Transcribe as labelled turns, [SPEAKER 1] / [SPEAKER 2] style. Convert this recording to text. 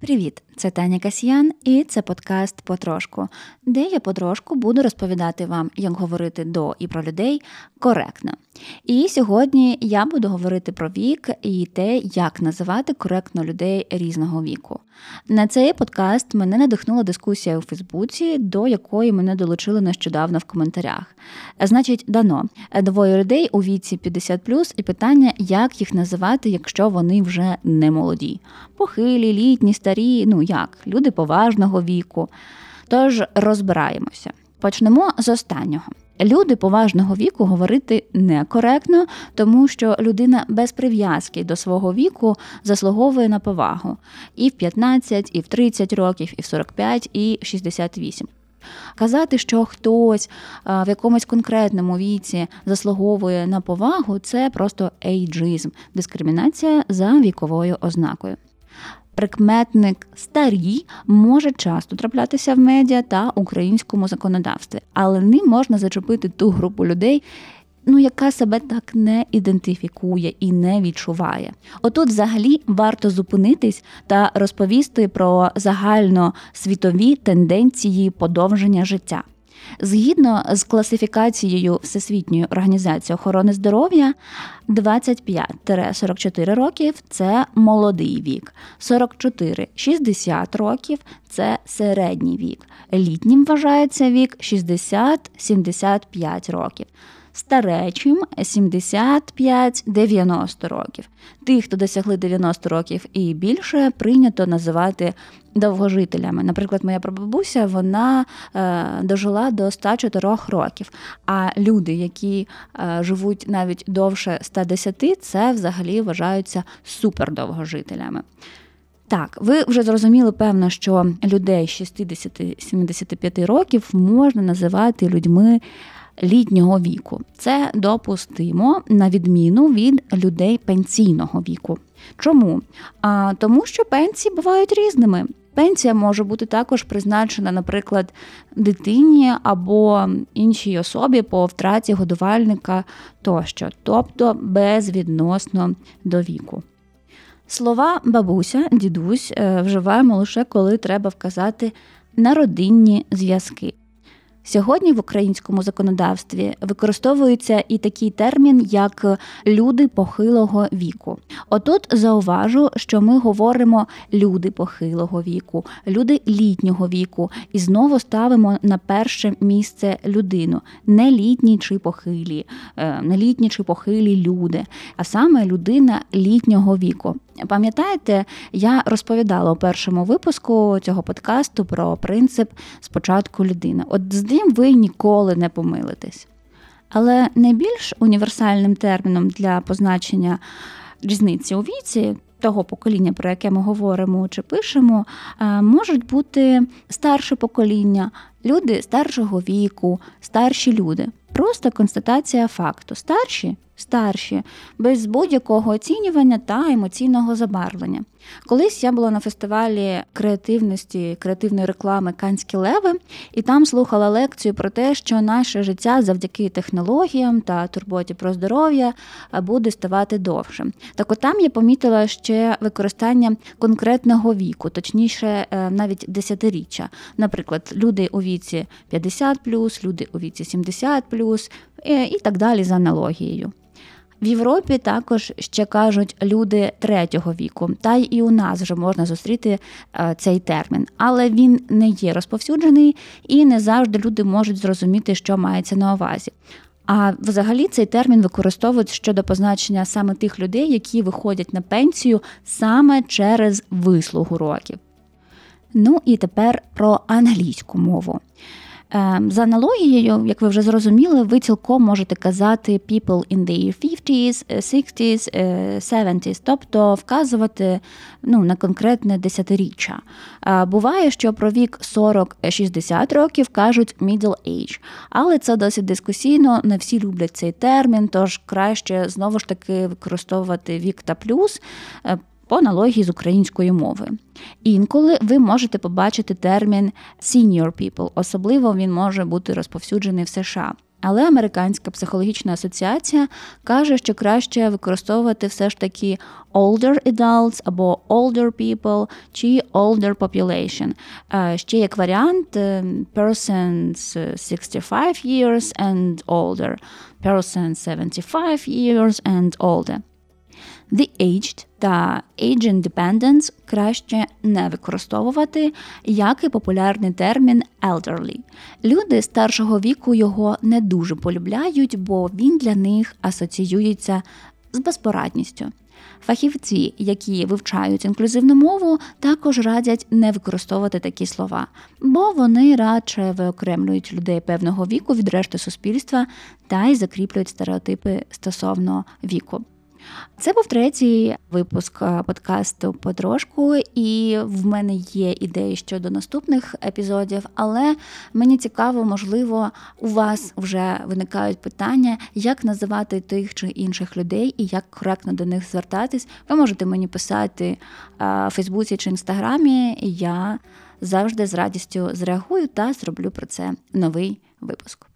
[SPEAKER 1] Привіт, це Таня Касьян, і це подкаст Потрошку, де я потрошку буду розповідати вам, як говорити до і про людей коректно. І сьогодні я буду говорити про вік і те, як називати коректно людей різного віку. На цей подкаст мене надихнула дискусія у Фейсбуці, до якої мене долучили нещодавно в коментарях. Значить, дано двоє людей у віці 50+, і питання, як їх називати, якщо вони вже не молоді. Похилі, літні, старі, ну як, люди поважного віку. Тож розбираємося. Почнемо з останнього. Люди поважного віку говорити некоректно, тому що людина без прив'язки до свого віку заслуговує на повагу і в 15, і в 30 років, і в 45, і в 68. Казати, що хтось в якомусь конкретному віці заслуговує на повагу, це просто ейджизм, дискримінація за віковою ознакою прикметник старі може часто траплятися в медіа та українському законодавстві, але ним можна зачепити ту групу людей. Ну, яка себе так не ідентифікує і не відчуває. Отут, взагалі, варто зупинитись та розповісти про загальносвітові тенденції подовження життя. Згідно з класифікацією Всесвітньої організації охорони здоров'я, 25-44 років це молодий вік, 44-60 років це середній вік. Літнім вважається вік 60-75 років старечим 75-90 років. Тих, хто досягли 90 років і більше, прийнято називати довгожителями. Наприклад, моя прабабуся вона е, дожила до 104 років. А люди, які е, живуть навіть довше 110, це взагалі вважаються супердовгожителями. Так, ви вже зрозуміли, певно, що людей 60-75 років можна називати людьми літнього віку. Це допустимо на відміну від людей пенсійного віку. Чому? А тому, що пенсії бувають різними. Пенсія може бути також призначена, наприклад, дитині або іншій особі по втраті годувальника тощо, тобто безвідносно до віку. Слова бабуся, дідусь е, вживаємо лише коли треба вказати на родинні зв'язки. Сьогодні в українському законодавстві використовується і такий термін, як люди похилого віку. Отут зауважу, що ми говоримо люди похилого віку, люди літнього віку, і знову ставимо на перше місце людину, не літні чи похилі, е, не літні чи похилі люди, а саме людина літнього віку. Пам'ятаєте, я розповідала у першому випуску цього подкасту про принцип спочатку людини. От з ним ви ніколи не помилитесь. Але найбільш універсальним терміном для позначення різниці у віці. Того покоління, про яке ми говоримо чи пишемо, е, можуть бути старше покоління, люди старшого віку, старші люди. Просто констатація факту. Старші старші, без будь-якого оцінювання та емоційного забарвлення. Колись я була на фестивалі креативності, креативної реклами Канські леви, і там слухала лекцію про те, що наше життя завдяки технологіям та турботі про здоров'я буде ставати довшим. Так от там я помітила ще використання конкретного віку, точніше, е, навіть десятиріччя. Наприклад, люди у віці 50+, люди у віці 70+, е, і так далі за аналогією. В Європі також ще кажуть люди третього віку, та й і у нас вже можна зустріти е, цей термін, але він не є розповсюджений і не завжди люди можуть зрозуміти, що мається на увазі. А взагалі цей термін використовують щодо позначення саме тих людей, які виходять на пенсію саме через вислугу років. Ну і тепер про англійську мову. Ем, за аналогією, як ви вже зрозуміли, ви цілком можете казати people in their 50s, 60s, 70s, тобто вказувати ну, на конкретне десятиріччя. Е, буває, що про вік 40-60 років кажуть middle age, але це досить дискусійно, не всі люблять цей термін, тож краще знову ж таки використовувати вік та плюс. Е, по аналогії з української мови. Інколи ви можете побачити термін senior people, особливо він може бути розповсюджений в США. Але Американська психологічна асоціація каже, що краще використовувати все ж таки older adults або older people чи older population. Ще як варіант persons 65 years and older, person 75 years and older. The aged та age independence краще не використовувати, як і популярний термін elderly. Люди старшого віку його не дуже полюбляють, бо він для них асоціюється з безпорадністю. Фахівці, які вивчають інклюзивну мову, також радять не використовувати такі слова, бо вони радше виокремлюють людей певного віку від решти суспільства та й закріплюють стереотипи стосовно віку. Це був третій випуск е, подкасту потрошку, і в мене є ідеї щодо наступних епізодів, але мені цікаво, можливо, у вас вже виникають питання, як називати тих чи інших людей і як коректно до них звертатись. Ви можете мені писати е, в Фейсбуці чи Інстаграмі. Я завжди з радістю зреагую та зроблю про це новий випуск.